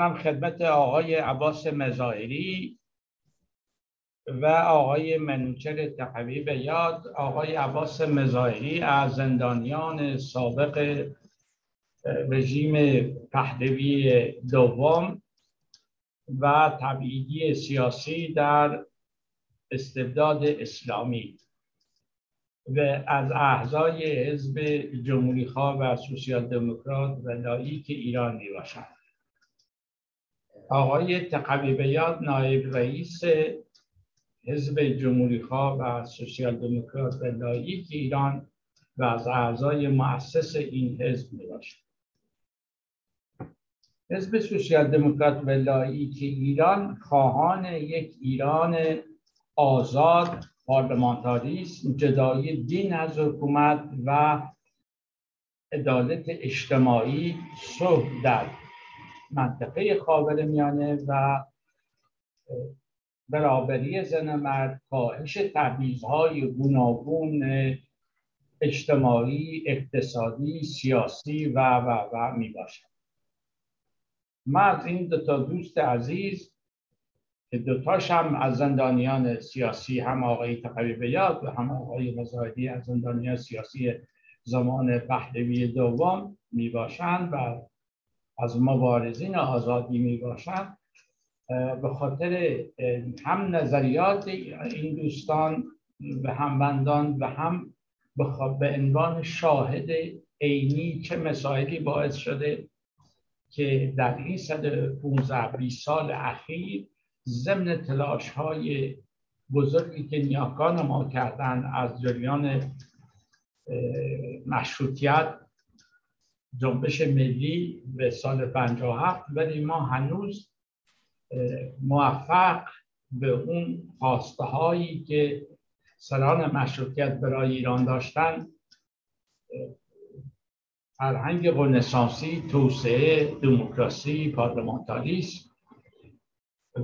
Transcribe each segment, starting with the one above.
کنم خدمت آقای عباس مزاهری و آقای منوچر تقوی به یاد آقای عباس مزاهری از زندانیان سابق رژیم پهلوی دوم و تبعیدی سیاسی در استبداد اسلامی و از اعضای حزب جمهوری خواه و سوسیال دموکرات و لائیک ایران می آقای تقوی بیات نایب رئیس حزب جمهوری خواه و سوسیال دموکرات و لائیک ایران و از اعضای مؤسس این حزب می باشند حزب سوسیال دموکرات و لائیک ایران خواهان یک ایران آزاد پارلمانتاریسم جدایی دین از حکومت و عدالت اجتماعی صلح در منطقه خاور میانه و برابری زن مرد کاهش تبعیضهای گوناگون اجتماعی اقتصادی سیاسی و و و می باشد من از این دو تا دوست عزیز که دوتاش هم از زندانیان سیاسی هم آقای تقوی بیاد و هم آقای مزاهدی از زندانیان سیاسی زمان پهلوی دوم می باشند و از مبارزین آزادی می باشند به خاطر هم نظریات این دوستان و همبندان و هم به عنوان شاهد عینی چه مسائلی باعث شده که در این 115 20 سال اخیر ضمن تلاش های بزرگی که نیاکان ما کردن از جریان مشروطیت جنبش ملی به سال 57 ولی ما هنوز موفق به اون خواسته هایی که سران مشروطیت برای ایران داشتن. فرهنگ رنسانسی توسعه دموکراسی پارلمانتاریسم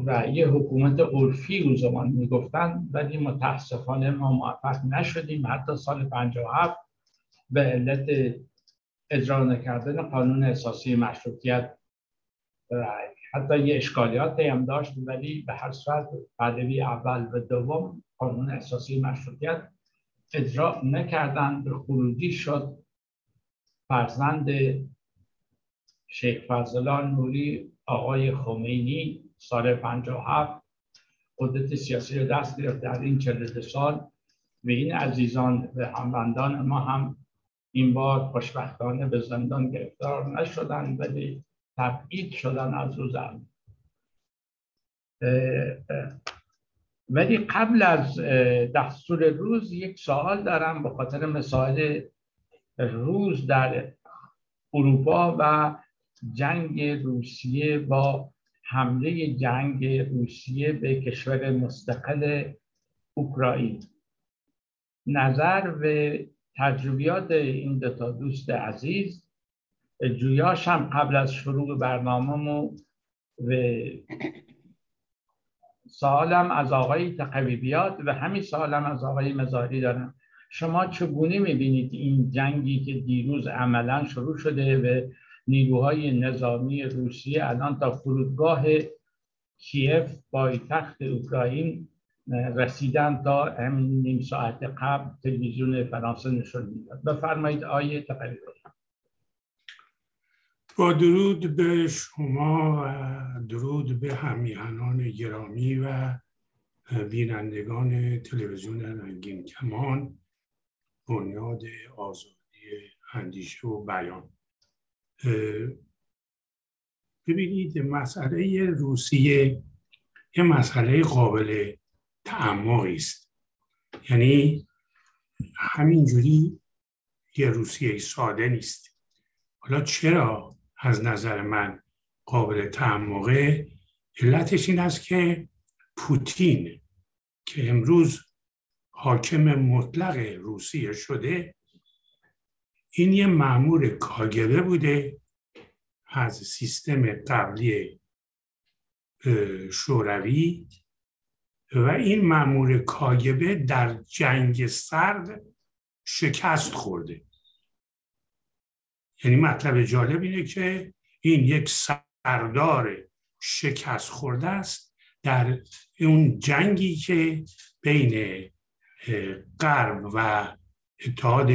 و یه حکومت عرفی اون زمان می‌گفتن ولی متاسفانه ما موفق نشدیم. حتی سال 57 به علت اجرا نکردن قانون اساسی مشروطیت حتی یه اشکالیات هم داشت ولی به هر صورت پهلوی اول و دوم قانون اساسی مشروطیت اجرا نکردن. به خروجی شد فرزند شیخ فضلان نوری آقای خمینی سال 57 قدرت سیاسی رو دست گرفت. در این 42 سال و این عزیزان و همبندان ما هم این بار خوشبختانه به زندان گرفتار نشدن ولی تبعید شدن از او ولی قبل از دستور روز یک سوال دارم به خاطر مسائل روز در اروپا و جنگ روسیه با حمله جنگ روسیه به کشور مستقل اوکراین. نظر و تجربیات این دو تا دوست عزیز جویاش هم قبل از شروع برنامه و سوالم از آقای تقوی بیاد و همین سوالم از آقای مزاری دارم. شما چگونه می‌بینید این جنگی که دیروز عملا شروع شده و نیروهای نظامی روسیه الان تا فرودگاه کیف پایتخت اوکراین رسیدن تا همین نیم ساعت قبل تلویزیون فرانسه نشون می‌داد. بفرمایید آیه تقریبا با درود به شما و درود به همیهنان گرامی و بینندگان تلویزیون رنگین کمان بنیاد آزادی اندیشه و بیان. ببینید مسئله روسیه یه مسئله قابل تعمقی است. یعنی همینجوری یه روسیه ساده نیست. حالا چرا از نظر من قابل تعمقه؟ علتش این است که پوتین که امروز حاکم مطلق روسیه شده این یه معمور کاگبه بوده از سیستم قبلی شوروی. و این معمور کاگبه در جنگ سرد شکست خورده. یعنی مطلب جالب اینه که این یک سردار شکست خورده است در اون جنگی که بین غرب و اتحاد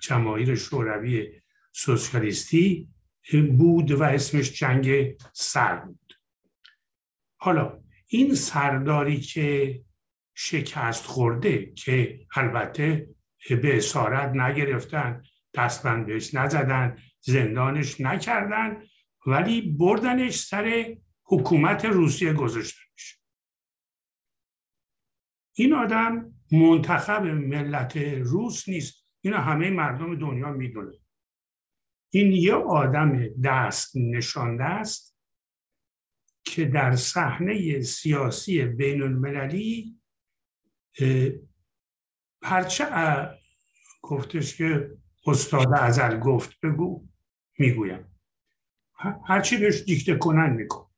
جماهیر شوروی سوسیالیستی بود و اسمش جنگ سرد بود. حالا این سرداری که شکست خورده که البته به اسارت نگرفتن دستبند بهش نزدن زندانش نکردن ولی بردنش سر حکومت روسیه گذاشتنش این آدم منتخب ملت روس نیست. اینو همه مردم دنیا می‌دونه. این یه آدم دست نشانده است. که در صحنه سیاسی بین المللی هرچه گفتش که استاد ازل گفت بگو می‌گویم. هرچی بهش دیکته کنن میکن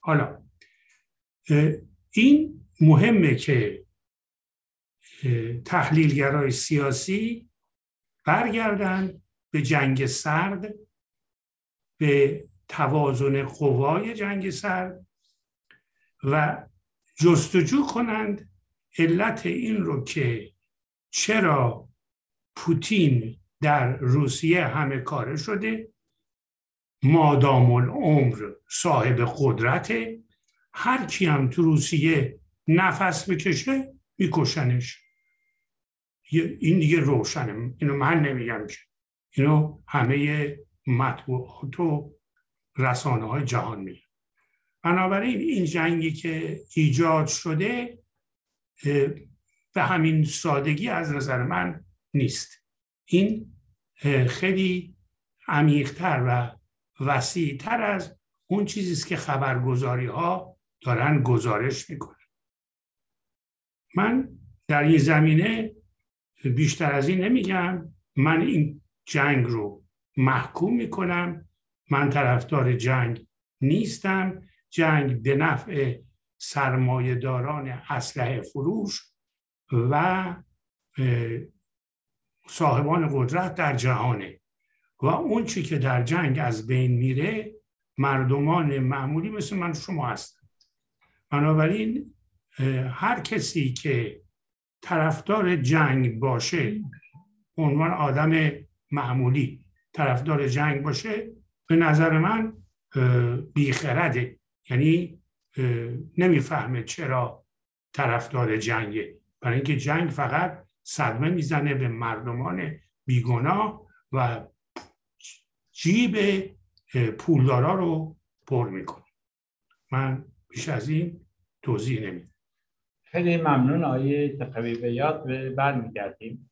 حالا این مهمه که تحلیلگرای سیاسی برگردن به جنگ سرد به توازن قوای جنگ سرد و جستجو کنند علت این رو که چرا پوتین در روسیه همه کاره شده. مادام العمر صاحب قدرته هر کی هم تو روسیه نفس بکشه میکشنش. این دیگه روشنه. اینو من نمیگم که. اینو همه مطبوعات و رسانه های جهان میگن بنابراین این جنگی که ایجاد شده به همین سادگی از نظر من نیست. این خیلی عمیقتر و وسیعتر از اون چیزی است که خبرگزاری ها دارن گزارش می‌کنن. من در این زمینه بیشتر از این نمیگم. من این جنگ رو محکوم می‌کنم. من طرفدار جنگ نیستم. جنگ به نفع سرمایه داران اسلحه فروش و صاحبان قدرت در جهانه. و اون چی که در جنگ از بین میره مردمان معمولی مثل من شما هستن. بنابراین هر کسی که طرفدار جنگ باشه عنوان آدم معمولی طرفدار جنگ باشه به نظر من بیخرده. یعنی نمی‌فهمه چرا طرفدار جنگه. برای اینکه جنگ فقط صدمه می‌زنه به مردمان بیگناه و جیب پولدارا رو پر می‌کنه. من بیش از این توضیح نمیدم. خیلی ممنون آیه تقوی بیاد و برمیگردیم.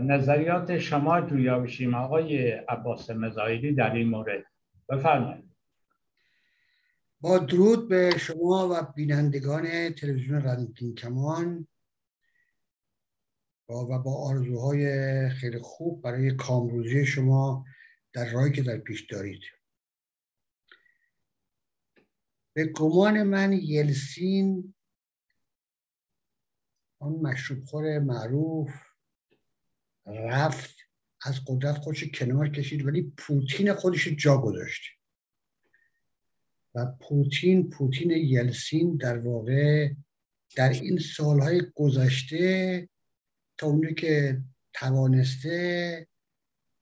نظریات شما جویا بشیم. آقای عباس مزایدی در این مورد. بفرمایید. با درود به شما و بینندگان تلویزیون رنگین کمان و با آرزوهای خیلی خوب برای کامروزی شما در راهی که در پیش دارید. به گمان من یلسین آن مشروب خور معروف رفت از قدرت خودش کنار کشید ولی پوتین خودش جا گذاشت. و پوتین پوتین یلسین در واقع در این سالهای گذشته تا اونجا که توانسته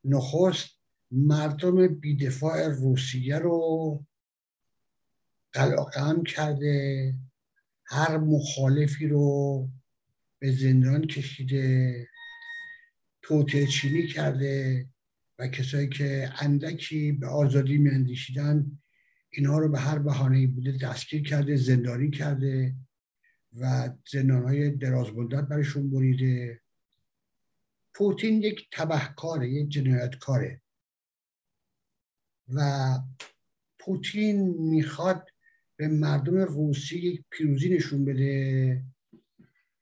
نخست مردم بیدفاع روسیه رو قلقم کرده هر مخالفی رو به زندان کشیده. توته چینی کرده و کسایی که اندکی به آزادی میاندیشیدن اینها رو به هر بهانه بوده دستگیر کرده زندانی کرده و زندان های دراز مدت برشون بریده. پوتین یک تبهکاره یک جنایتکاره و پوتین می‌خواد به مردم روسی یک پیروزی نشون بده.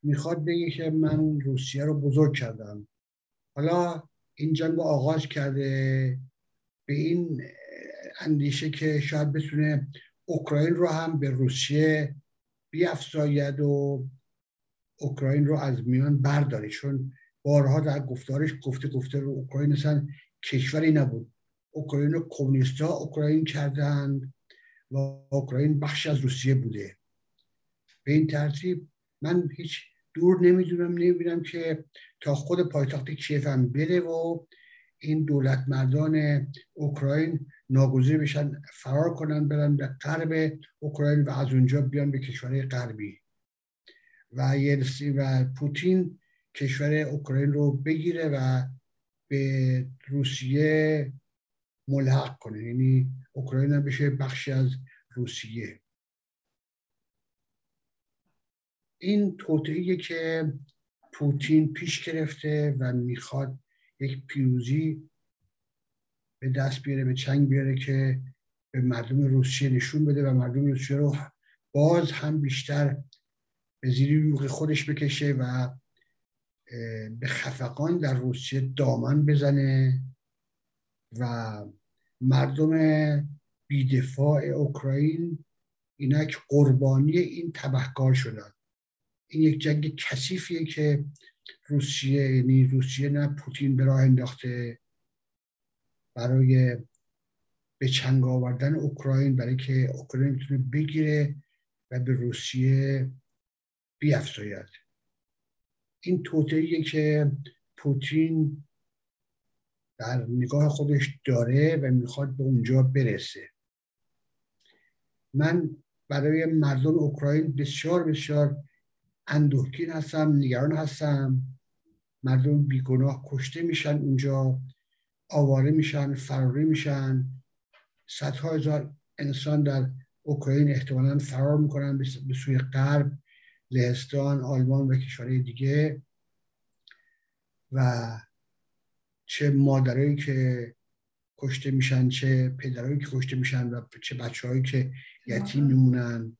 می‌خواد بگه که من روسیه رو بزرگ کردم. حالا این جنگ آغاز کرده به این اندیشه که شاید بتونه اوکراین رو هم به روسیه بیافزاید و اوکراین رو از میان برداره. چون بارها در گفتارش گفته گفته رو اوکراین اصلا کشوری نبود. اوکراین رو کمونیست ها اوکراین کردند و اوکراین بخش از روسیه بوده. به این ترتیب من هیچ دور نمی‌دونم نمی‌بینم که تا خود پایتخت کیف هم بره و این دولت مردان اوکراین ناگزیر بشن فرار کنن برن به غرب اوکراین و از اونجا بیان به کشورهای غربی. و و پوتین کشور اوکراین رو بگیره و به روسیه ملحق کنه. یعنی اوکراین هم بشه بخشی از روسیه. این توطئه که پوتین پیش گرفته و می‌خواد یک پیروزی به دست بیاره به چنگ بیاره که به مردم روسیه نشون بده و مردم روسیه رو باز هم بیشتر به زیری روغ خودش بکشه و به خفقان در روسیه دامن بزنه و مردم بیدفاع اوکراین اینک قربانی این تبهکار شدن. این یک جنگ کثیفیه که روسیه یعنی روسیه نه پوتین به راه انداخته برای به چنگ آوردن اوکراین برای که اوکراین می‌تونه بگیره و به روسیه بیافزاید. این توطئه که پوتین در نگاه خودش داره و می‌خواد به اونجا برسه. من برای مردم اوکراین بسیار بسیار اندوهگین هستم نگران هستم. مردم بیگناه کشته میشن اونجا آواره میشن فراری میشن. صدها هزار انسان در اوکراین احتمالا فرار می‌کنن به سوی غرب لهستان آلمان و کشورهای دیگه. و چه مادرایی که کشته میشن چه پدرایی که کشته میشن و چه بچههایی که یتیم میمونن.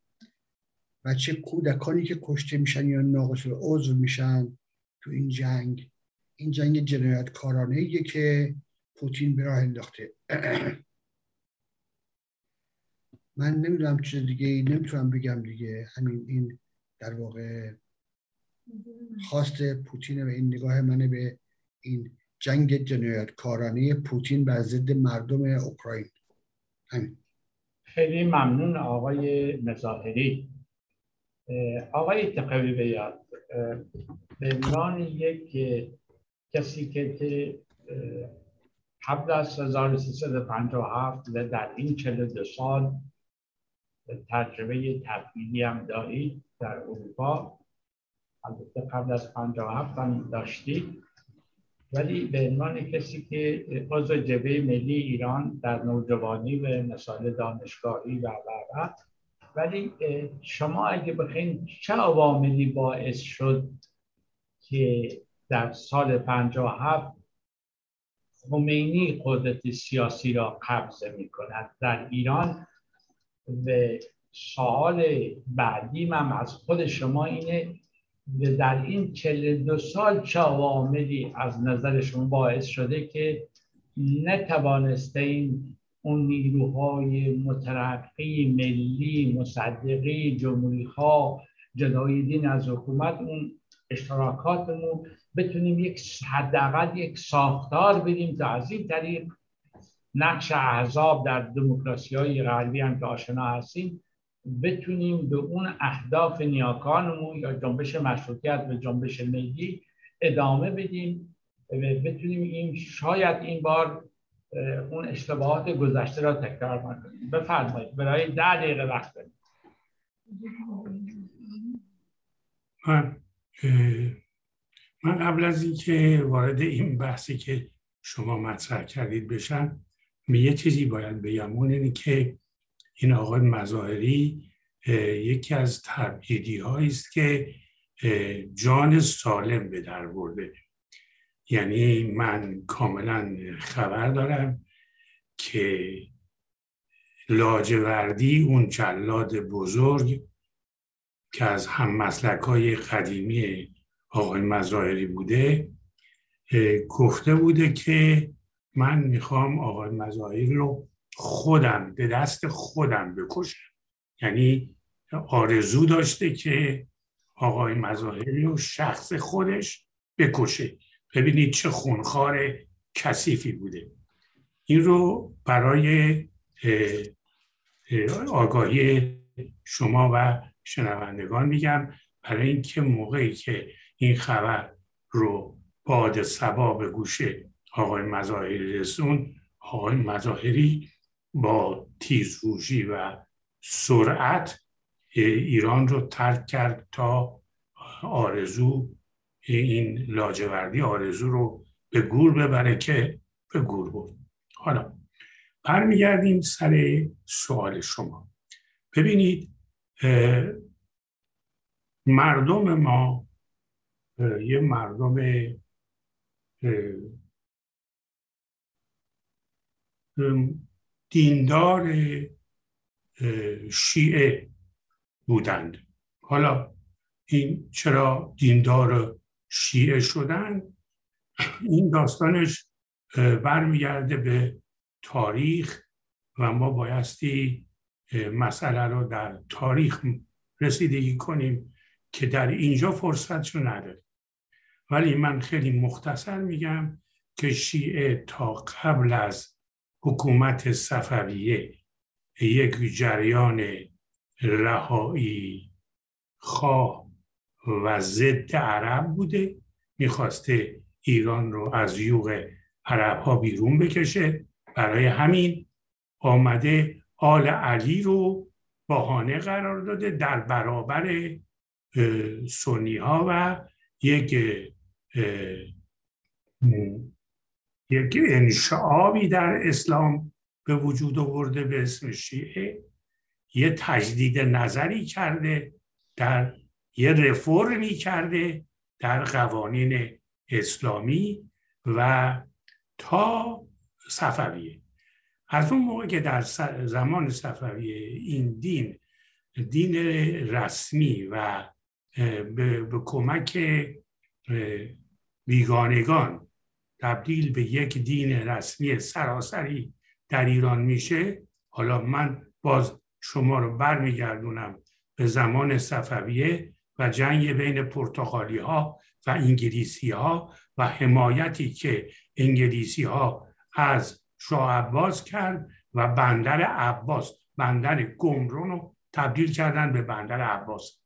و چه کودکانی که کشته میشن یا ناقص عضو میشن تو این جنگ. این جنگ جنایتکارانه که پوتین به راه انداخته. من نمی‌دونم چیز دیگه نمی‌تونم بگم دیگه. همین این در واقع خواست پوتین و این نگاه منه به این جنگ جنایتکارانه پوتین بر ضد مردم اوکراین. همین. خیلی ممنون آقای مظاهری. آقای تقوی بیاد. به عنوان یک کسی که قبل از 1357 و در این 42 سال تجربه تبدیلی هم دارید در اروپا البته قبل از 57 هم داشتید ولی به عنوان کسی که عضو جبهه ملی ایران در نوجوانی و مسائل دانشگاهی و و ولی شما اگه بخواین چه عواملی باعث شد که در سال 57 خمینی قدرت سیاسی را قبض می کند در ایران و سوال بعدی من از خود شما اینه در این 42 سال چه عواملی از نظر شما باعث شده که نتوانسته این اون نیروهای مترقی ملی مصدقی جمهوری ها جدای دین از حکومت اون اشتراکاتمون بتونیم یک حداقل یک ساختار بدیم تا از این طریق نقش احزاب در دموکراسی های غربی هم که آشنا هستیم بتونیم به اون اهداف نیاکانمون یا جنبش مشروطیت و جنبش ملی ادامه بدیم و بتونیم این شاید این بار اون اشتباهات گذشته را تکرار نکنیم. بفرمایید برای ده دقیقه وقت داریم. من من قبل از اینکه وارد این بحثی که شما مطرح کردید بشن یه چیزی باید بگم. اون اینه که این آقای مظاهری یکی از تبعیدی است که جان سالم به در برده. یعنی من کاملا خبر دارم که لاجوردی اون جلاد بزرگ که از هم مسلک های قدیمی آقای مظاهری بوده گفته بوده که من می‌خوام آقای مظاهری رو خودم به دست خودم بکشم. یعنی آرزو داشته که آقای مظاهری رو شخص خودش بکشه. ببینید چه خونخوار کثیفی بوده. این رو برای آگاهی شما و شنوندگان میگم برای اینکه موقعی که این خبر رو باد سبا به گوش آقای مظاهری رسون آقای مظاهری با تیزروشی و سرعت ایران رو ترک کرد تا آرزو این لاجوردی آرزو رو به گور ببره که به گور بود حالا برمیگردیم سر سوال شما. ببینید مردم ما یه مردم دیندار شیعه بودند. حالا این چرا دیندار شیعه شدن این داستانش برمیگرده به تاریخ و ما بایستی مسئله رو در تاریخ رسیدگی کنیم که در اینجا فرصتشو نداره ولی من خیلی مختصر میگم که شیعه تا قبل از حکومت صفویه یک جریان رهایی خواه و ضد عرب بوده. می‌خواسته ایران رو از یوغ عرب ها بیرون بکشه. برای همین آمده آل علی رو بهانه قرار داده در برابر سنی ها و یک یک انشعابی در اسلام به وجود آورده به اسم شیعه. یه تجدید نظری کرده در یه رفرمی کرده در قوانین اسلامی و تا صفویه. از اون موقع که در زمان صفویه این دین دین رسمی و به, به کمک بیگانگان تبدیل به یک دین رسمی سراسری در ایران میشه حالا من باز شما رو برمیگردونم به زمان صفویه. و جنگ بین پرتغالی ها و انگلیسی ها و حمایتی که انگلیسی ها از شاه عباس کرد و بندر عباس بندر گمرون رو تبدیل کردن به بندر عباس.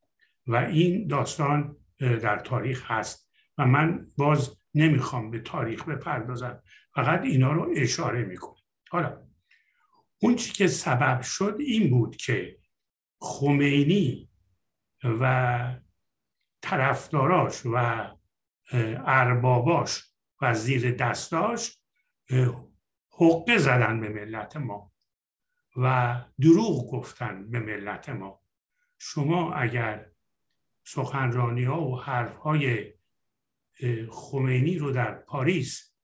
و این داستان در تاریخ هست. و من باز نمی‌خوام به تاریخ بپردازم. فقط اینا رو اشاره می‌کنم. حالا اون چی که سبب شد این بود که خمینی و طرفداراش و ارباباش و زیر دستاش حقه زدن به ملت ما و دروغ گفتن به ملت ما. شما اگر سخنرانی ها و حرف های خمینی رو در پاریس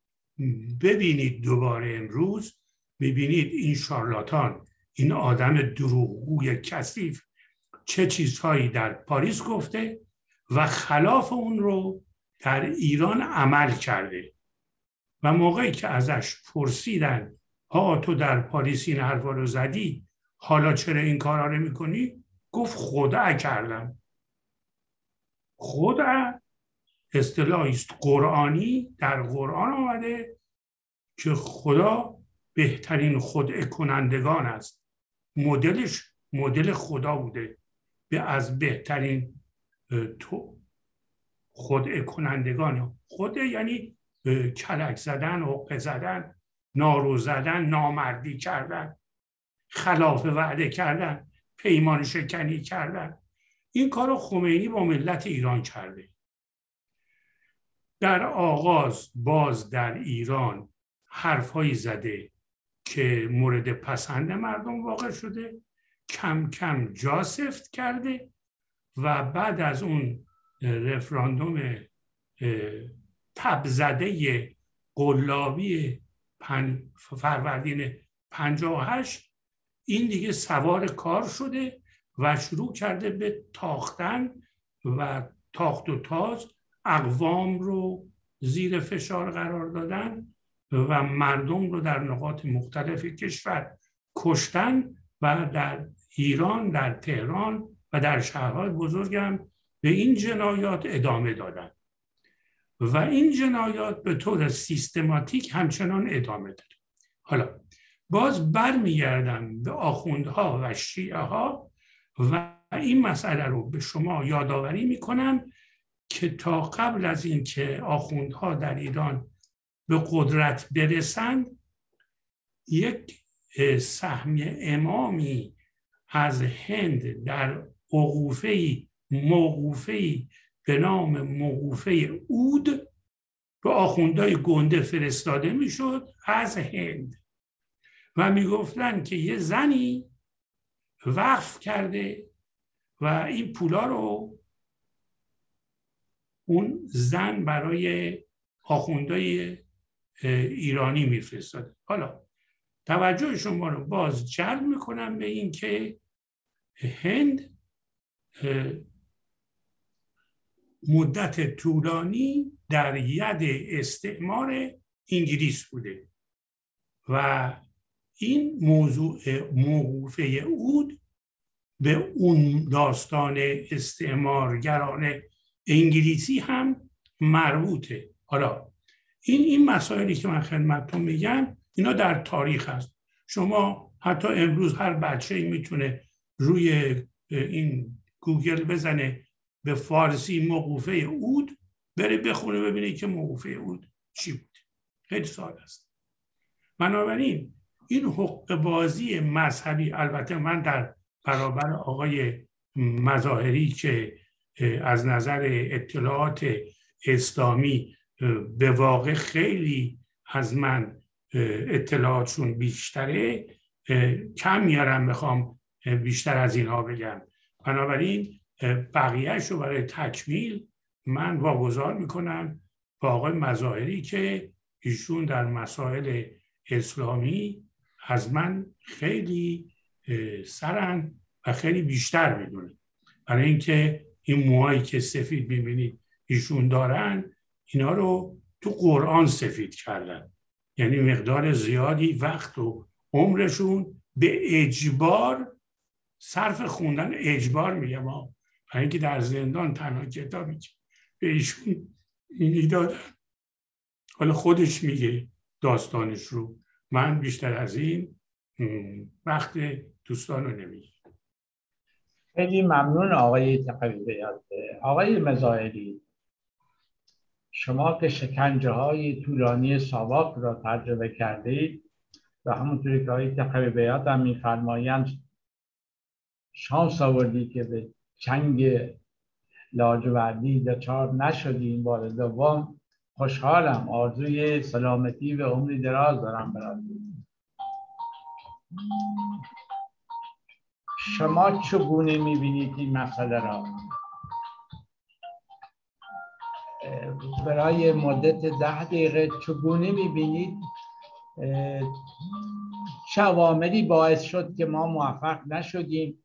ببینید دوباره امروز می‌بینید این شارلاتان این آدم دروغگوی کثیف چه چیزهایی در پاریس گفته و خلاف اون رو در ایران عمل کرده. و موقعی که ازش پرسیدن آقا تو در پاریس این حرفا رو زدی؟ حالا چرا این کارا رو می‌کنی؟ گفت خدا کردم. خدا اصطلاحی است قرآنی در قرآن آمده که خدا بهترین خود کنندگان است. مدلش مدل خدا بوده. از بهترین تو خود کنندگان. خود یعنی کلک زدن حقه زدن نارو زدن نامردی کردن خلاف وعده کردن پیمان شکنی کردن. این کار خمینی با ملت ایران کرده. در آغاز باز در ایران حرفهایی زده که مورد پسند مردم واقع شده. کم کم جا سفت کرده و بعد از اون رفراندوم تبزده قلابی فروردین 58 این دیگه سوار کار شده و شروع کرده به تاختن و تاخت و تاز اقوام رو زیر فشار قرار دادن و مردم رو در نقاط مختلف کشور کشتن و در ایران در تهران و در شهرهای بزرگم به این جنایات ادامه دادن. و این جنایات به طور سیستماتیک همچنان ادامه داد حالا باز برمیگردم به آخوندها و شیعه ها و این مسئله رو به شما یادآوری می‌کنم که تا قبل از اینکه آخوندها در ایران به قدرت برسند یک سهم امامی از هند در عقوفه موقوفه به نام موقوفه اود به آخوندهای گنده فرستاده می‌شد از هند. و می‌گفتن که یه زنی وقف کرده و این پولا رو اون زن برای آخوندهای ایرانی میفرستاده. حالا توجه شما رو باز جلب می‌کنم به این که هند مدت طولانی در ید استعمار انگلیس بوده و این موضوع موقوفه اود به اون داستان استعمارگران انگلیسی هم مربوطه. حالا این این مسائلی که من خدمتتون میگم اینا در تاریخ هست. شما حتی امروز هر بچه می‌تونه روی این گوگل بزنه به فارسی موقوفه اود بره بخونه ببینه که موقوفه اود چی بود. خیلی سال است. بنابراین این حق بازی مذهبی البته من در برابر آقای مظاهری که از نظر اطلاعات اسلامی به واقع خیلی از من اطلاعاتشون بیشتره. کم میارم می‌خوام بیشتر از اینها بگم. بنابراین بقیهش رو برای تکمیل من واگذار می‌کنم با آقای مظاهری که ایشون در مسائل اسلامی از من خیلی سرن و خیلی بیشتر می‌دونه. برای اینکه این موهایی که سفید می‌بینید ایشون دارن اینا رو تو قرآن سفید کردن. یعنی مقدار زیادی وقت و عمرشون به اجبار صرف خوندن اجبار میگم ما برای اینکه در زندان تنها کتابی که به ایشون می‌دادن. حالا خودش میگه داستانش رو. من بیشتر از این وقت دوستان رو نمیگه خیلی ممنون آقای تقوی آقای مزاهری شما که شکنجه های طولانی ساواک را تجربه کردید و همونطوری که تقوی بیاد هم میفرمایند شانس آوردی که به چنگ لاجوردی دچار نشدیم بار دوم. خوشحالم آرزوی سلامتی و عمری دراز دارم براتون. شما چگونه می‌بینید این مسئله را؟ برای مدت ده دقیقه چگونه می‌بینید؟ چه عواملی باعث شد که ما موفق نشدیم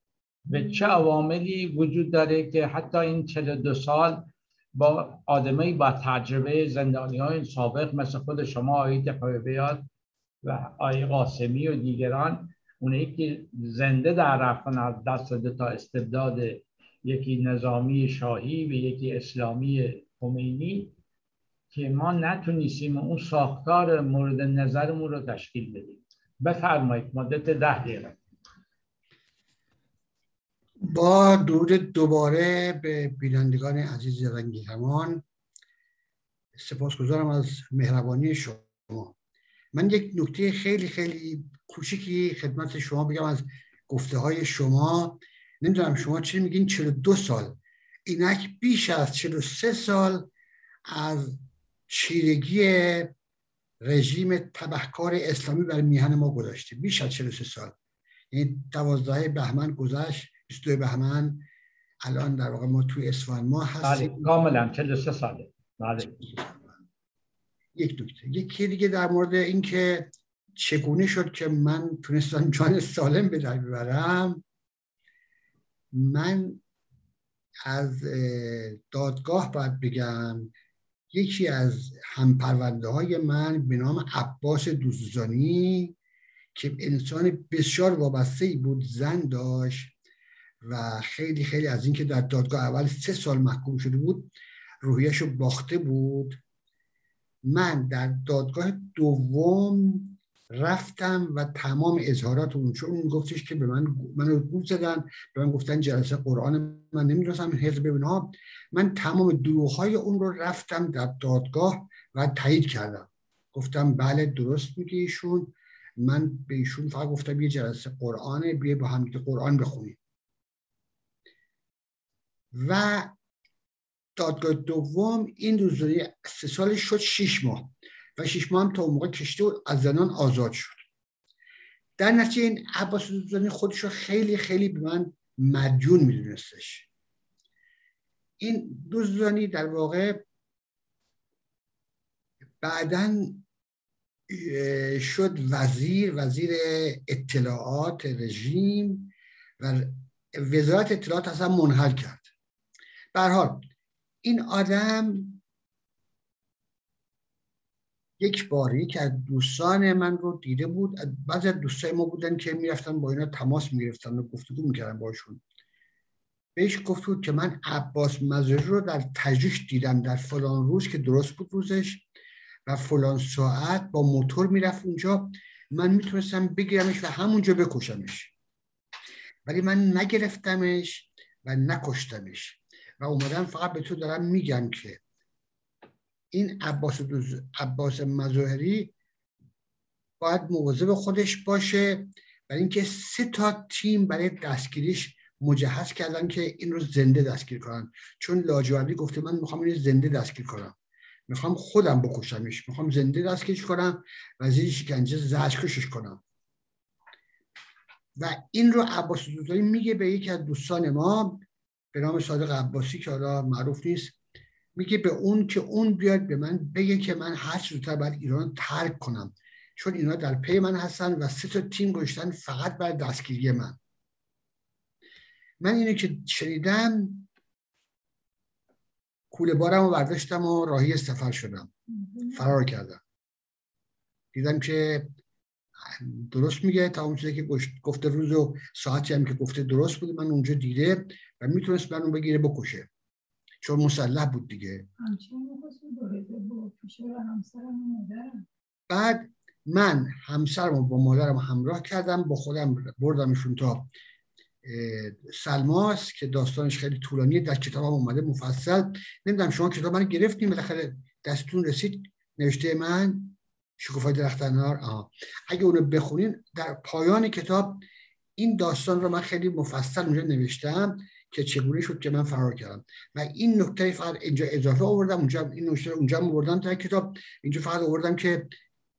و چه عواملی وجود داره که حتی این 42 سال با آدمایی با تجربه زندانی های سابق مثل خود شما آیت بیاد و آی قاسمی و دیگران اونایی که زنده در رفتن از دست داده تا استبداد یکی نظامی شاهی و یکی اسلامی خمینی که ما نتونستیم اون ساختار مورد نظرمون رو تشکیل بدیم. بفرمایید مدت ده دقیقه. با درود دوباره به بینندگان عزیز رنگی همان سپاسگزارم از مهربانی شما. من یک نکته خیلی خیلی کوچیکی خدمت شما بگم از گفته های شما. نمی‌دونم شما چی میگین؟ 42 سال. اینک بیش از 43 سال از چیرگی رژیم تبهکار اسلامی بر میهن ما گذاشته. بیش از 43 سال. یعنی 12 بهمن گذشت 22 بهمن الان در واقع ما توی اسفان ما هستیم. بله کاملا 43 ساله. بله. یک دکتر یکی دیگه در مورد اینکه چگونه شد که من تونستم جان سالم به در ببرم من از دادگاه باید بگم یکی از همپرونده های من به نام عباس دوزانی که انسان بسیار وابسته ای بود زن داشت و خیلی خیلی از اینکه در دادگاه اول سه سال محکوم شده بود روحیش رو باخته بود. من در دادگاه دوم رفتم و تمام اظهارات اون چون گفتش که به من منو گول زدن به من گفتن جلسه قرآن من نمی‌دونستم حزب اینها من تمام دروغ اون رو رفتم در دادگاه و تایید کردم. گفتم بله درست میگه ایشون. من به ایشون فقط گفتم یه جلسه قرآنه بیا با هم قرآن بخونیم. و دادگاه دوم این روزداری سه سالش شد شیش ماه. و شیش ماه هم تا اون موقع کشته از زنان آزاد شد. در نتیجه این عباس دوزانی خودش رو خیلی خیلی به من مدیون میدونستش. این دوزانی در واقع بعدا شد وزیر وزیر اطلاعات رژیم و وزارت اطلاعات اصلا منحل کرد. حال این آدم یک باری که از دوستان من رو دیده بود. بعضی از دوستای ما بودن که می‌رفتن با اینا تماس می‌گرفتن و گفتگو می‌کردن باشون بهش گفت بود که من عباس مزاری رو در تجریش دیدم در فلان روز که درست بود روزش. و فلان ساعت با موتور می‌رفت اونجا. من می‌تونستم بگیرمش و همونجا بکشمش. ولی من نگرفتمش و نکشتمش. و اومدم فقط به تو دارم میگم که این عباس, دوز... عباس مظاهری باید مواظب خودش باشه برای اینکه سه تا تیم برای دستگیریش مجهز کردن که این رو زنده دستگیر کنن. چون لاجوردی گفته من می‌خوام این زنده دستگیر کنم. می‌خوام خودم بکشمش. می‌خوام زنده دستگیرش کنم و زیر شکنجه زجکشش کنم. و این رو عباس دوزاری میگه به یکی از دوستان ما به نام صادق عباسی که حالا معروف نیست. میگه به اون که اون بیاد به من بگه که من هر زودتر باید ایران ترک کنم. چون اینا در پی من هستن و سه تا تیم گشتن فقط بر دستگیری من. من اینو که شنیدم کوله بارم رو برداشتم و راهی سفر شدم. فرار کردم. دیدم که درست میگه تا اون چیزی که گفته روز و ساعتی هم که گفته درست بود من اونجا دیده و می‌تونست منو بگیره بکشه. چون مسلح بود دیگه. بعد من همسرم با مادرم همراه کردم با خودم بردمشون تا سلماس که داستانش خیلی طولانیه در کتاب هم اومده مفصل. نمی‌دونم شما کتاب من گرفتیم بالاخره دستتون رسید نوشته من شکوفای درخت انار. آه. اگه اونو بخونین در پایان کتاب این داستان رو من خیلی مفصل اونجا نوشتم. که چگونه شد که من فرار کردم. و این نکته فقط اینجا اضافه آوردم اونجا این نکته اونجا آوردم در کتاب. اینجا فقط آوردم که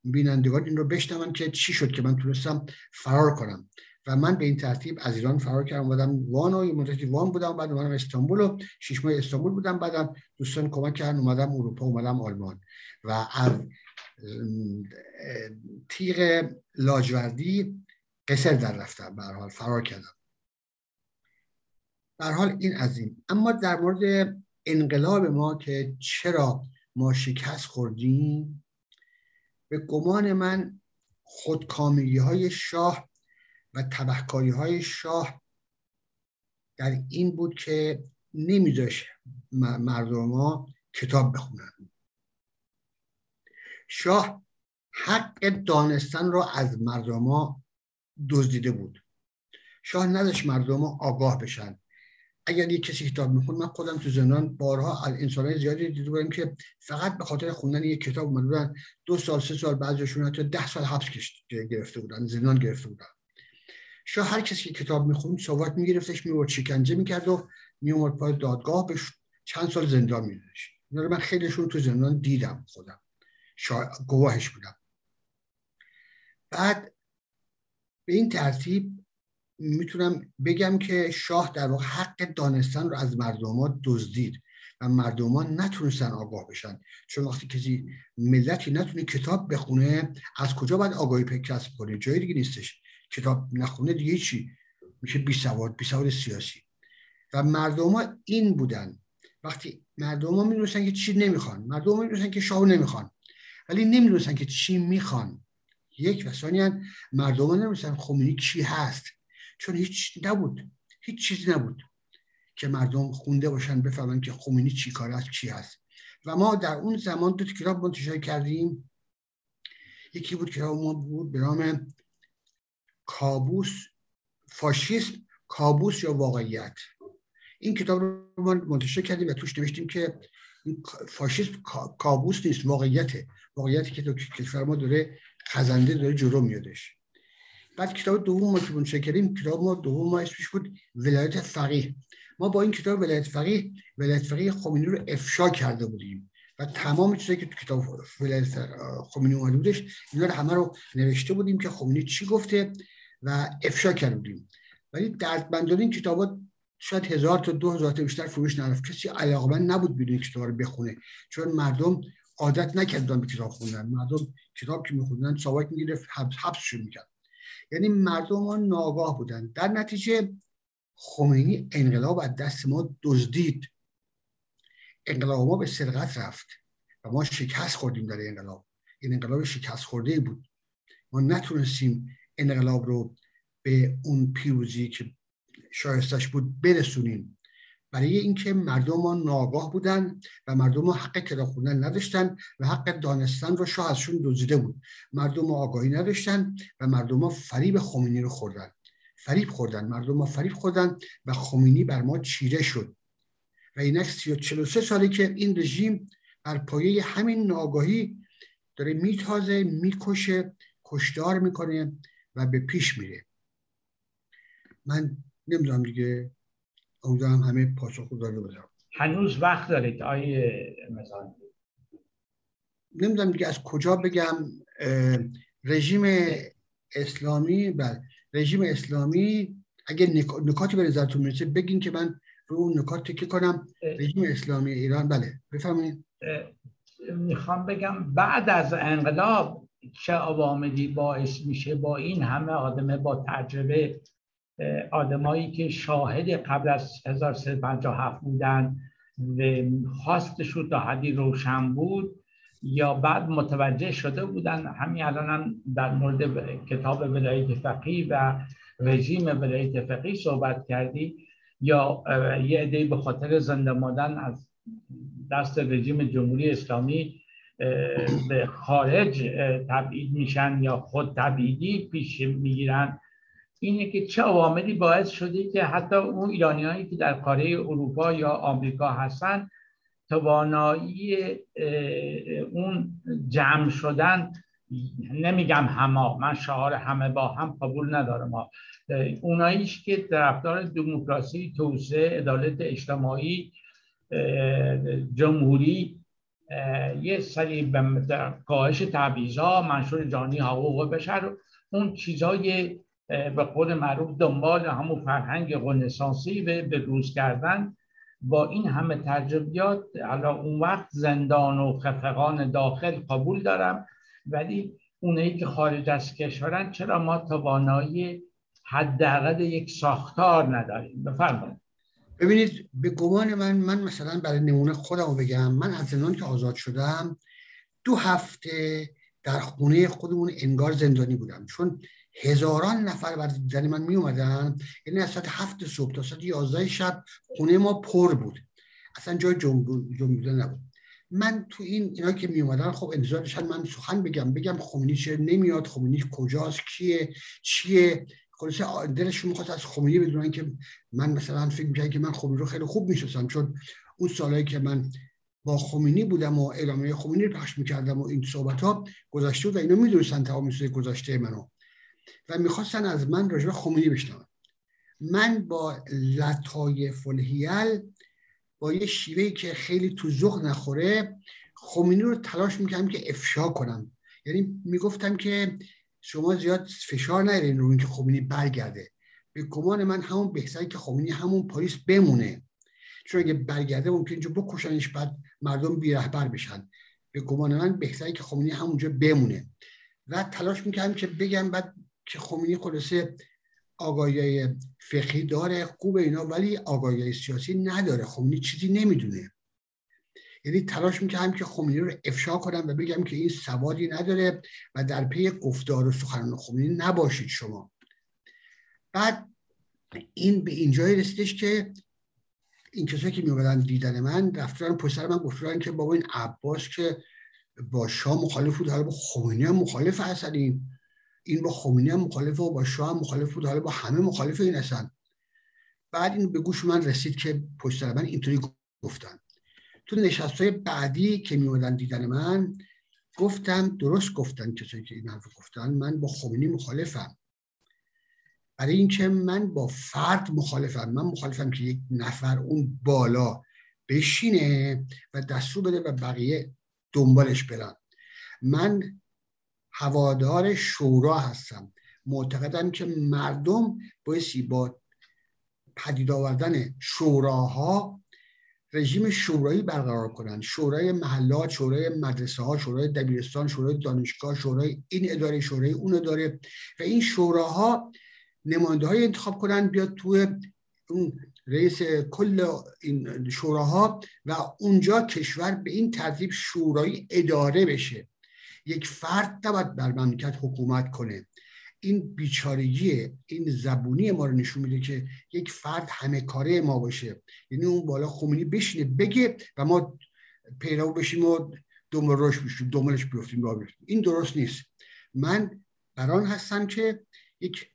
بینندگان این رو بشنون که چی شد که من تونستم فرار کنم. و من به این ترتیب از ایران فرار کردم. اومدم وان و مدتی وان بودم بعد اومدم استانبول و شش ماه استانبول بودم. بعدم دوستان کمک کردن اومدم اروپا اومدم آلمان. و از تیغ لاجوردی قصر در رفتم به حال فرار کردم. حال این از این اما در مورد انقلاب ما که چرا ما شکست خوردیم به گمان من خودکامگی های شاه و تبهکاری های شاه در این بود که نمیذاش مردم ما کتاب بخونن. شاه حق دانستن را از مردم ما دزدیده بود. شاه نداشت مردم آگاه بشن اگر یک کسی کتاب میخون من خودم تو زندان بارها انسان زیادی دیده بودم که فقط به خاطر خوندن یک کتاب اومده بودن. دو سال سه سال بعضیشون حتی ده سال حبس گرفته بودن زندان گرفته بودن. شاه هر کسی که کتاب می‌خوند سوات میگرفتش میورد شکنجه می‌کرد و میومد پای دادگاه به چند سال زندان میدادش من خیلیشون تو زندان دیدم خودم. گواهش بودم بعد به این ترتیب می‌تونم بگم که شاه در واقع حق دانستن رو از مردمان دزدید و مردمان نتونستن آگاه بشن. چون وقتی کسی ملتی نتونه کتاب بخونه از کجا باید آگاهی کسب کنه؟ جایی دیگه نیستش. کتاب نخونه دیگه چی. میشه بی سواد بی سواد سیاسی. و مردم این بودن. وقتی مردم ها می که چی نمی‌خوان مردم می که شاه نمی‌خوان. ولی نمی‌دونستن که چی می‌خوان. یک و ثانیا مردم نمی‌دونستن خمینی کی هست. چون هیچ نبود. هیچ چیزی نبود که مردم خونده باشن بفهمن که خمینی چی کار است چی هست. و ما در اون زمان دو کتاب منتشر کردیم. یکی بود کتاب ما بود به نام کابوس فاشیسم کابوس یا واقعیت. این کتاب رو ما منتشر کردیم و توش نوشتیم که فاشیسم کابوس نیست واقعیته. واقعیتی که تو کشور ما داره خزنده داره جلو میادش. بعد کتاب دوم ما که منتشر کردیم کتاب ما دوم ما اسمش بود ولایت فقیه. ما با این کتاب ولایت فقیه ولایت فقیه خمینی رو افشا کرده بودیم. و تمام چیزایی که تو کتاب ولایت خمینی اومده بودش اینا رو همه رو نوشته بودیم که خمینی چی گفته و افشا کرده بودیم. ولی دردمندان این کتابات شاید هزار تا دو هزار تا بیشتر فروش نرفت. کسی علاقمند نبود بدون کتاب رو بخونه. چون مردم عادت نکردن به کتاب خوندن. مردم کتاب که میخوندن ساواک می‌گرفت حبسشون می‌کرد. یعنی مردم ها ناگاه بودن. در نتیجه خمینی انقلاب از دست ما دزدید. انقلاب ما به سرقت رفت و ما شکست خوردیم در انقلاب. این انقلاب شکست خورده بود. ما نتونستیم انقلاب رو به اون پیروزی که شایستش بود برسونیم. برای اینکه مردم ما ناگاه بودن و مردم ما حق کتاب خوندن نداشتن و حق دانستن رو شاه ازشون دزدیده بود. مردم آگاهی نداشتن و مردم ما فریب خمینی رو خوردن. فریب خوردن. مردم ما فریب خوردن و خمینی بر ما چیره شد. و اینک 43 سالی که این رژیم بر پایه همین ناگاهی داره میتازه می‌کشه کشدار می‌کنه و به پیش میره. من نمی‌دونم دیگه امیدوارم همه پاسخ داده باشم. هنوز وقت دارید آیه مثلا نمی‌دونم دیگه از کجا بگم. رژیم اسلامی بله. رژیم اسلامی اگه نکاتی به نظرتون می‌رسه بگین که من رو اون نکات تکیه کنم. رژیم اسلامی ایران بله. بفرمایید. می‌خوام بگم بعد از انقلاب چه عواملی باعث میشه با این همه آدم با تجربه آدمایی که شاهد قبل از 1357 بودن و خواستشون تا حدی روشن بود یا بعد متوجه شده بودن همین الان هم در مورد کتاب ولایت فقی و رژیم ولایت فقی صحبت کردی یا یه عده به خاطر زنده مادن از دست رژیم جمهوری اسلامی به خارج تبعید میشن یا خود تبعیدی پیش می‌گیرن. اینه که چه عواملی باعث شده که حتی اون ایرانی هایی که در قاره اروپا یا آمریکا هستن توانایی اون جمع شدن نمیگم همه من شعار همه با هم قبول ندارم. اوناییش که طرفدار دموکراسی توسعه عدالت اجتماعی جمهوری یه سری به کاهش تبعیضا منشور جانی حقوق بشر اون چیزای به قول معروف دنبال همون فرهنگ رنسانسی و به روز کردن. با این همه تجربیات حالا اون وقت زندان و خفقان داخل قبول دارم. ولی اونایی که خارج از کشورن چرا ما توانایی حداقل یک ساختار نداریم؟ بفرمایید. ببینید به گمان من من مثلا برای نمونه خودم بگم. من از زندان که آزاد شدم دو هفته در خونه خودمون انگار زندانی بودم. چون هزاران نفر بر زن من می اومدن یعنی از ساعت هفت صبح تا ساعت یازده شب خونه ما پر بود. اصلا جای جنبوده نبود. من تو این اینا که می اومدن خب انتظار داشتن من سخن بگم بگم خمینی چه نمیاد خمینی کجاست کیه چیه؟ خلاصه دلشون می‌خواست از خمینی بدونن که من مثلا فکر می‌کنم که من خمینی رو خیلی خوب میشستم چون اون سالهایی که من با خمینی بودم و اعلامیه خمینی رو پخش می‌کردم و این صحبت ها گذشته بود و اینو می‌دونستن تمام گذشته منو. و می‌خواستن از من راجع خمینی بشنون. من با لطایف الهیل با یه شیوهی که خیلی تو ذوق نخوره خمینی رو تلاش می‌کردم که افشا کنم. یعنی می‌گفتم که شما زیاد فشار نیارین رو اینکه خمینی برگرده. به گمان من همون بهتره که خمینی همون پاریس بمونه. چون اگه برگرده ممکن اینجا بکشنش بعد مردم بی رهبر بشن. به گمان من بهتره که خمینی همونجا بمونه. و تلاش می‌کردم که بگم بعد که خمینی خلاصه آگاهی فقهی داره خوب اینا ولی آگاهی سیاسی نداره. خمینی چیزی نمی‌دونه. یعنی تلاش می‌کردم که خمینی رو افشا کنم و بگم که این سوادی نداره و در پی گفتار و سخنان خمینی نباشید شما. بعد این به اینجای رسیدش که این کسایی که میومدن دیدن من رفتن پسر من گفتن که بابا این عباس که با شاه مخالف بود حالا با خمینی هم مخالف هستن این این با خمینی هم مخالف و با شاه هم مخالف بود حالا با همه مخالف این هستن بعد این به گوش من رسید که پشت سر من اینطوری گفتن. تو نشست های بعدی که میومدن دیدن من گفتم درست گفتن کسایی که این حرف گفتن من با خمینی مخالفم. برای اینکه من با فرد مخالفم من مخالفم که یک نفر اون بالا بشینه و دستور بده و بقیه دنبالش برن. من هوادار شورا هستم. معتقدم که مردم بایستی با پدید آوردن شوراها رژیم شورایی برقرار کنند شورای محلات شورای مدرسه ها شورای دبیرستان شورای دانشگاه شورای این اداره شورای اون اداره. و این شوراها نماینده های انتخاب کنند بیاد توی اون رئیس کل این شوراها و اونجا کشور به این ترتیب شورایی اداره بشه. یک فرد نباید بر مملکت حکومت کنه. این بیچارگی این زبونی ما رو نشون میده که یک فرد همه کاره ما باشه. یعنی اون بالا خمینی بشینه بگه و ما پیرو بشیم و دنبال روش بشیم دنبالش بیفتیم را این درست نیست. من بران هستم که یک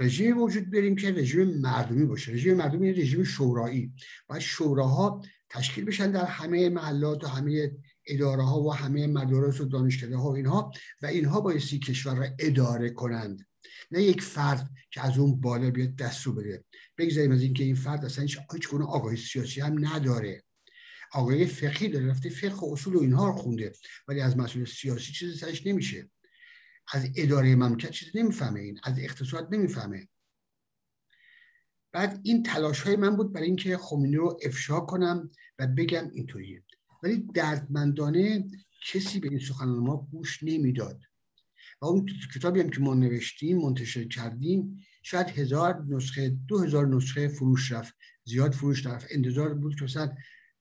رژیم وجود بریم که رژیم مردمی باشه. رژیم مردمی رژیم شورایی. و شوراها تشکیل بشن در همه محلات و همه اداره ها و همه مدارس و دانشکده ها و اینها و اینها بایستی کشور را اداره کنند. نه یک فرد که از اون بالا بیاد دستو بده. بگذاریم از اینکه این فرد اصلا هیچ گونه آگاهی سیاسی هم نداره. آگاهی فقهی داره رفته فقه و اصول و اینها رو خونده. ولی از مسئول سیاسی چیزی سرش نمیشه. از اداره مملکت چیزی نمی‌فهمه این. از اقتصاد نمی‌فهمه. بعد این تلاش های من بود برای اینکه خمینی رو افشا کنم و بگم اینطوریه. ولی دردمندانه کسی به این سخنان ما گوش نمی‌داد. و اون کتابی هم که ما نوشتیم منتشر کردیم شاید هزار نسخه دو هزار نسخه فروش رفت. زیاد فروش رفت انتظار بود که مثلا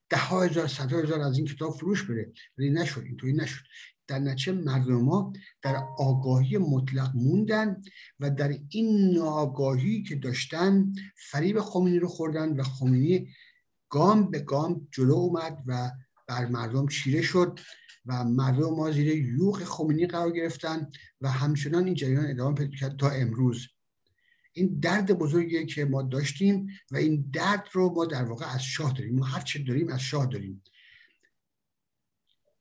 ده ها هزار صد هزار از این کتاب فروش بره. ولی نشد اینطوری نشد. در نتیجه مردم ما در آگاهی مطلق موندن و در این ناآگاهی که داشتن فریب خمینی رو خوردن و خمینی گام به گام جلو اومد و بر مردم چیره شد و مردم ما زیر یوغ خمینی قرار گرفتن و همچنان این جریان ادامه پیدا کرد تا امروز. این درد بزرگی که ما داشتیم و این درد رو ما در واقع از شاه داریم. ما هر چه داریم از شاه داریم.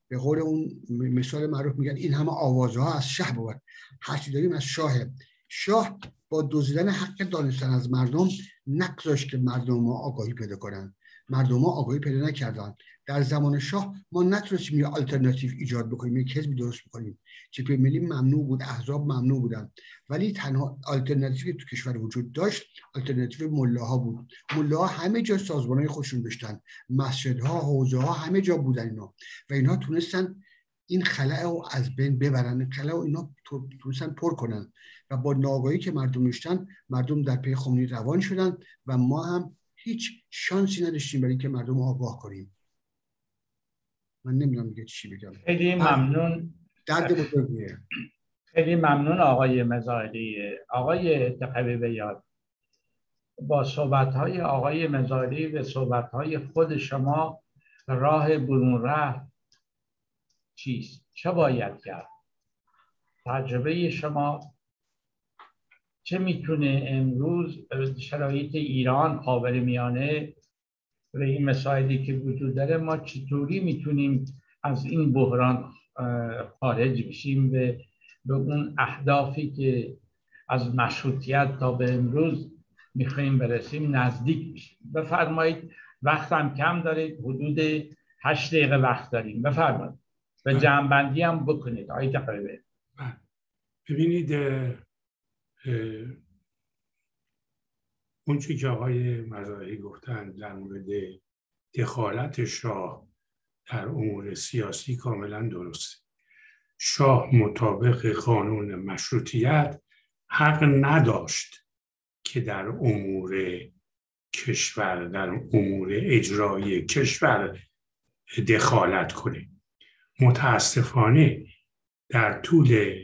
به قول اون مثال معروف میگن این همه آوازها از شه بود. هر چی داریم از شاهه. شاه با دزدیدن حق دانستن از مردم نگذاشت که مردم ما آگاهی پیدا کنن. مردم ها آگاهی پیدا نکردن. در زمان شاه ما نتونستیم یه آلترناتیو ایجاد بکنیم یک حزبی درست بکنیم. جبهه ملی ممنوع بود احزاب ممنوع بودن. ولی تنها آلترناتیوی تو کشور وجود داشت آلترناتیو ملاها بود. ملاها همه جا سازمان های خودشون داشتن. مسجدها حوزه ها همه جا بودن اینا. و اینها تونستن این خلع رو از بین ببرن. خلع رو اینا تونستن پر کنن. و با ناگاهی که مردم داشتن مردم در پی خمینی روان شدن و ما هم هیچ شانسی نداشتیم برای اینکه مردم آگاه کنیم. من نمی‌دونم دیگه چی بگم خیلی ممنون. درد بزرگیه. خیلی ممنون آقای مزاری آقای تقوی بیاد با صحبت های آقای مزاری و صحبت های خود شما راه برون رفت چیست؟ چه باید کرد؟ تجربه شما چه می‌تونه امروز شرایط ایران خاور میانه و این مسائلی که وجود داره ما چطوری می‌تونیم از این بحران خارج بشیم به به اون اهدافی که از مشروطیت تا به امروز می‌خوایم برسیم نزدیک بشیم. بفرمایید وقتم کم دارید حدود هشت دقیقه وقت داریم. بفرمایید. و بله. جمعبندی هم بکنید. آقای تقریبه بله. ببینید اون که آقای مزاری گفتن در مورد دخالت شاه در امور سیاسی کاملا درسته. شاه مطابق قانون مشروطیت حق نداشت که در امور کشور در امور اجرایی کشور دخالت کنه. متاسفانه در طول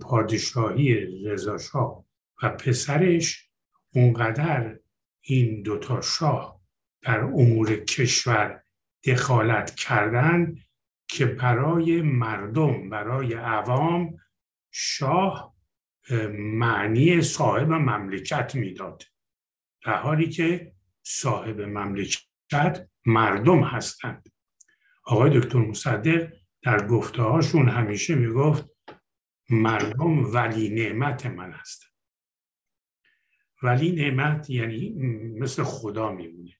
پادشاهی رضاشاه و پسرش اونقدر این دوتا شاه در امور کشور دخالت کردن که برای مردم برای عوام شاه معنی صاحب مملکت می‌داد. در حالی که صاحب مملکت مردم هستند. آقای دکتر مصدق در گفته هاشون همیشه می‌گفت مردم ولی نعمت من هستند ولی نعمت یعنی مثل خدا میمونه.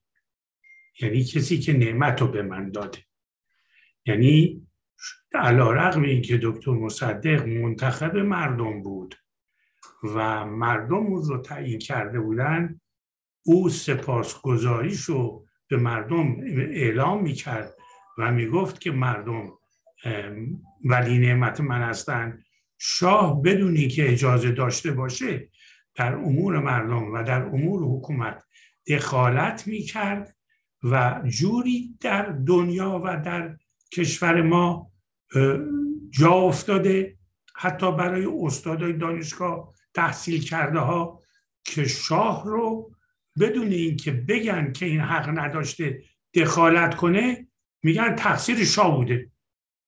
یعنی کسی که نعمت رو به من داده. یعنی علا رقم این که دکتر مصدق منتخب مردم بود و مردم او رو تعیین کرده بودن او سپاسگزاریش رو به مردم اعلام می‌کرد و می‌گفت که مردم ولی نعمت من هستند شاه بدونی که اجازه داشته باشه در امور مردم و در امور حکومت دخالت می‌کرد و جوری در دنیا و در کشور ما جا افتاده. حتی برای استادای دانشگاه تحصیل کرده ها که شاه رو بدون اینکه بگن که این حق نداشته دخالت کنه میگن تقصیر شاه بوده.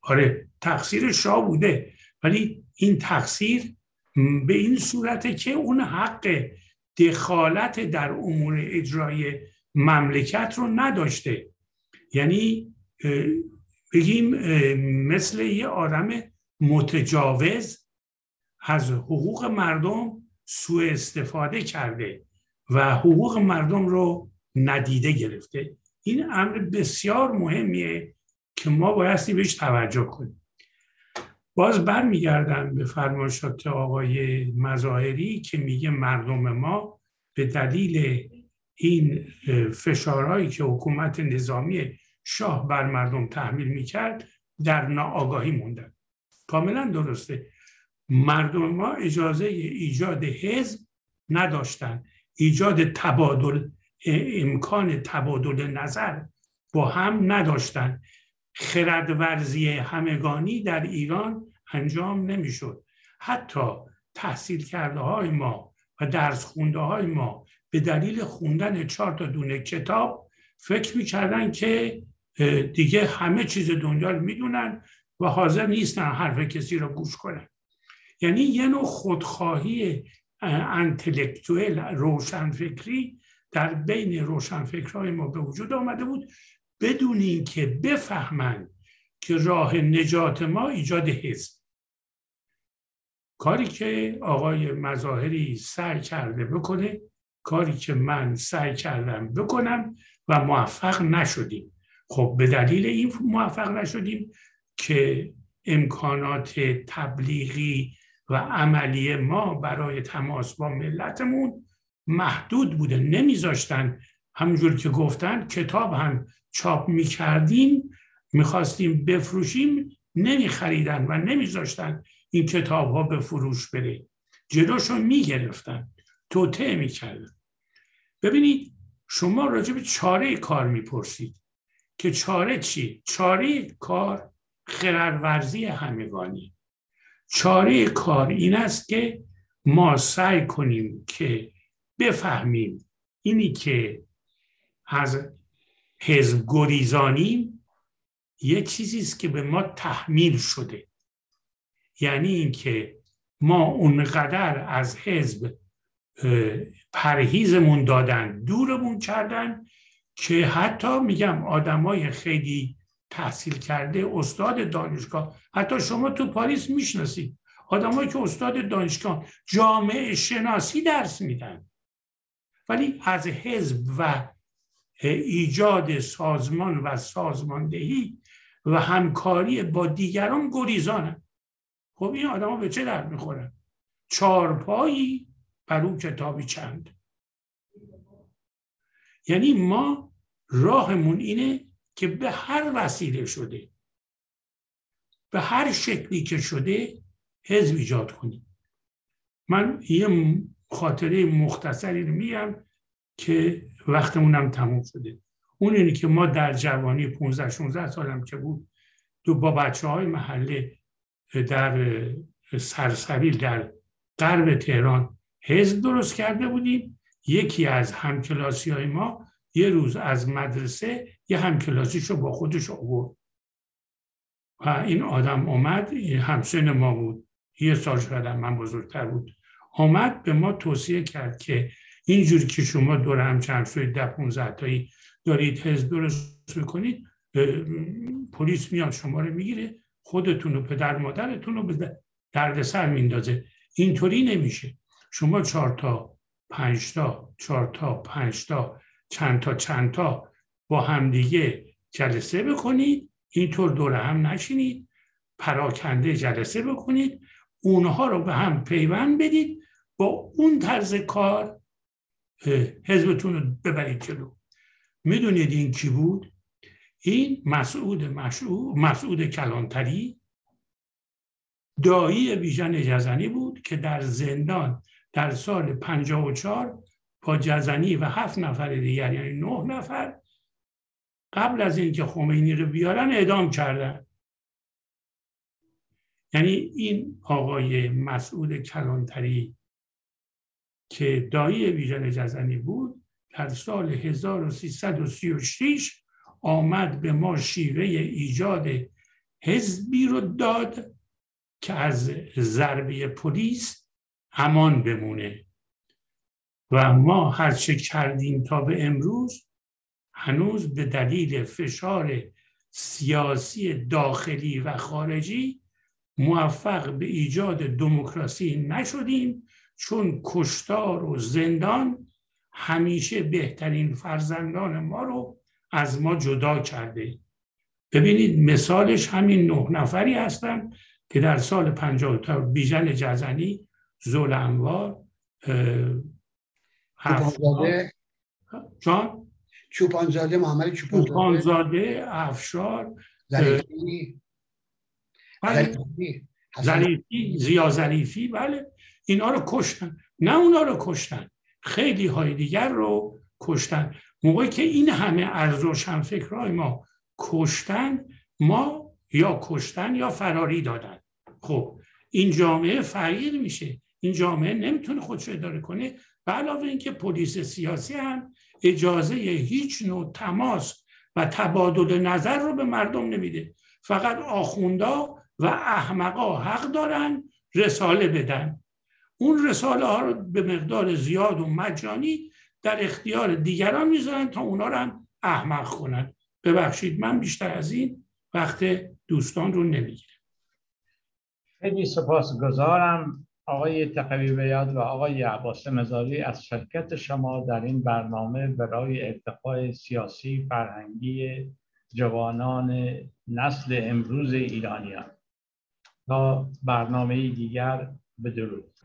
آره تقصیر شاه بوده. ولی این تقصیر به این صورته که اون حق دخالت در امور اجرای مملکت رو نداشته. یعنی بگیم مثل یه آدم متجاوز از حقوق مردم سوء استفاده کرده و حقوق مردم رو ندیده گرفته. این امر بسیار مهمیه که ما بایستی بهش توجه کنیم. باز برمیگردم به فرمایشات آقای مظاهری که میگه مردم ما به دلیل این فشارهایی که حکومت نظامی شاه بر مردم تحمیل می‌کرد در ناآگاهی موندن. کاملا درسته. مردم ما اجازه ایجاد حزب نداشتن. ایجاد تبادل امکان تبادل نظر با هم نداشتن. خردورزی همگانی در ایران انجام نمی‌شد. حتی تحصیل کرده های ما و درس خونده های ما به دلیل خوندن چهار تا دونه کتاب فکر می‌کردن که دیگه همه چیز دنیا رو می‌دونن و حاضر نیستن حرف کسی رو گوش کنن. یعنی یه نوع خودخواهی انتلکتویل روشنفکری در بین روشنفکرهای ما به وجود آمده بود بدون اینکه بفهمند که راه نجات ما ایجاد حزب. کاری که آقای مظاهری سعی کرده بکنه کاری که من سعی کردم بکنم و موفق نشدیم. خب به دلیل این موفق نشدیم که امکانات تبلیغی و عملی ما برای تماس با ملتمون محدود بوده نمیذاشتن. همونجور که گفتن کتاب هم چاپ می‌کردیم می‌خواستیم بفروشیم نمیخریدن و نمیذاشتن این کتاب ها به فروش بره. جلوشو می‌گرفتن توطعه می‌کردن. ببینید شما راجع به چاره کار می‌پرسید که چاره چی؟ چاره کار خردورزی همگانی. چاره کار این است که ما سعی کنیم که بفهمیم اینی که از حزب گریزانیم یه چیزی است که به ما تحمیل شده. یعنی اینکه ما اونقدر از حزب پرهیزمون دادن دورمون کردن که حتی میگم آدمای خیلی تحصیل کرده استاد دانشگاه حتی شما تو پاریس می‌شناسید آدمایی که استاد دانشگاه جامعه شناسی درس میدن. ولی از حزب و ایجاد سازمان و سازماندهی و همکاری با دیگران گریزانن خب این آدما به چه درد می‌خورن چارپایی بر اون کتابی چند. یعنی ما راهمون اینه که به هر وسیله شده به هر شکلی که شده حزب ایجاد کنیم. من یه خاطره مختصری رو میگم. که وقتمونم تموم شده. اون اینه که ما در جوانی 15 16 سالم که بود دو با بچه های محله در سرسبیل در غرب تهران حزب درست کرده بودیم. یکی از همکلاسی های ما یه روز از مدرسه یه همکلاسیش رو با خودش آورد. و این آدم آمد همسن ما بود. یه سال شاید من بزرگتر بود. آمد به ما توصیه کرد که اینجوری که شما دور هم چند شوید ده پونزه تایی دارید حزب درست می‌کنید پلیس میاد شما رو می‌گیره خودتون و پدر مادرتون رو به دردسر میندازه. اینطوری نمیشه. شما چهار تا پنج تا چهار تا پنج تا چند تا چند تا با همدیگه جلسه بکنید. اینطور دور هم نشینید. پراکنده جلسه بکنید. اونها رو به هم پیوند بدید. با اون طرز کار حزبتون رو ببرید جلو. می‌دونید این کی بود؟ این مسعود مسعود کلانتری. دایی بیژن جزنی بود که در زندان در سال 54 با جزنی و هفت نفر دیگر یعنی نه نفر قبل از اینکه خمینی رو بیارن اعدام کردن. یعنی این آقای مسعود کلانتری که دایی بیژن جزنی بود در سال 1336 آمد به ما شیوه ایجاد حزبی رو داد که از ضربه پلیس امان بمونه. و ما هرچه کردیم تا به امروز هنوز به دلیل فشار سیاسی داخلی و خارجی موفق به ایجاد دموکراسی نشدیم چون کشتار و زندان همیشه بهترین فرزندان ما رو از ما جدا کرده. ببینید مثالش همین نه نفری هستن که در سال پنجاه تا بیژن جزنی زول انوار چوپانزاده. جان؟ چوپانزاده محمد چوپانزاده. چوپانزاده افشار ظریفی بله. ظریفی زیا ظریفی بله. اینا رو کشتن. نه اونا رو کشتن. خیلی های دیگر رو کشتن. موقعی که این همه از روشنفکرهای ما کشتن ما یا کشتن یا فراری دادن. خب این جامعه فقیر میشه. این جامعه نمی‌تونه خودش اداره کنه. به علاوه اینکه پلیس سیاسی هم اجازه هیچ نوع تماس و تبادل نظر رو به مردم نمیده. فقط آخوندا و احمقا حق دارن رساله بدن. اون رساله ها رو به مقدار زیاد و مجانی در اختیار دیگران می‌ذارن تا اونا رو هم احمق کنن. ببخشید من بیشتر از این وقت دوستان رو نمی‌گیرم. خیلی سپاسگزارم آقای تقوی بیاد و آقای عباس مزاری از شرکت شما در این برنامه برای ارتقای سیاسی فرهنگی جوانان نسل امروز ایرانیان. تا برنامه دیگر bedürfnis.